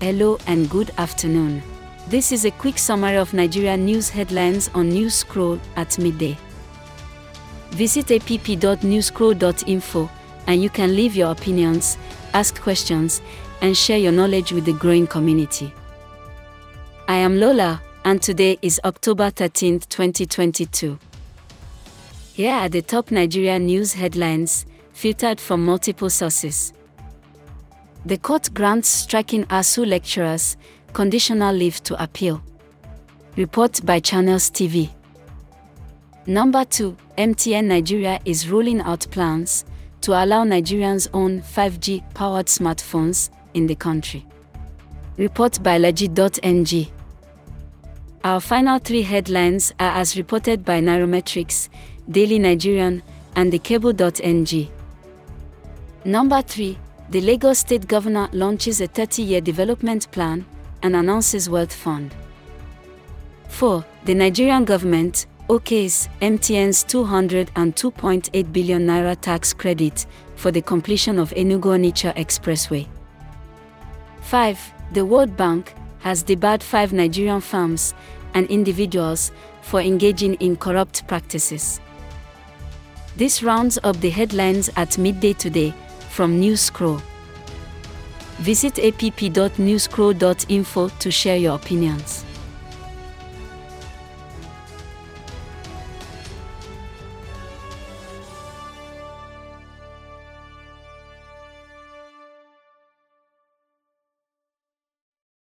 Hello and good afternoon. This is a quick summary of Nigeria news headlines on News Scroll at midday. Visit app.newscroll.info and you can leave your opinions, ask questions, and share your knowledge with the growing community. I am Lola, and today is October 13, 2022. Here are the top Nigeria news headlines, filtered from multiple sources. The court grants striking ASUU lecturers conditional leave to appeal. Report by Channels TV. Number 2. MTN Nigeria is rolling out plans to allow Nigerians own 5G powered smartphones in the country. Report by Legit.ng. Our final three headlines are as reported by Nairametrics, Daily Nigerian, and the Cable.ng. Number 3. The Lagos State Governor launches a 30 year development plan and announces Wealth Fund. 4. The Nigerian government okays MTN's 202.8 billion naira tax credit for the completion of Enugu Onitsha Expressway. 5. The World Bank has debarred five Nigerian firms and individuals for engaging in corrupt practices. This rounds up the headlines at midday today from News Scroll. Visit app.newscroll.info to share your opinions.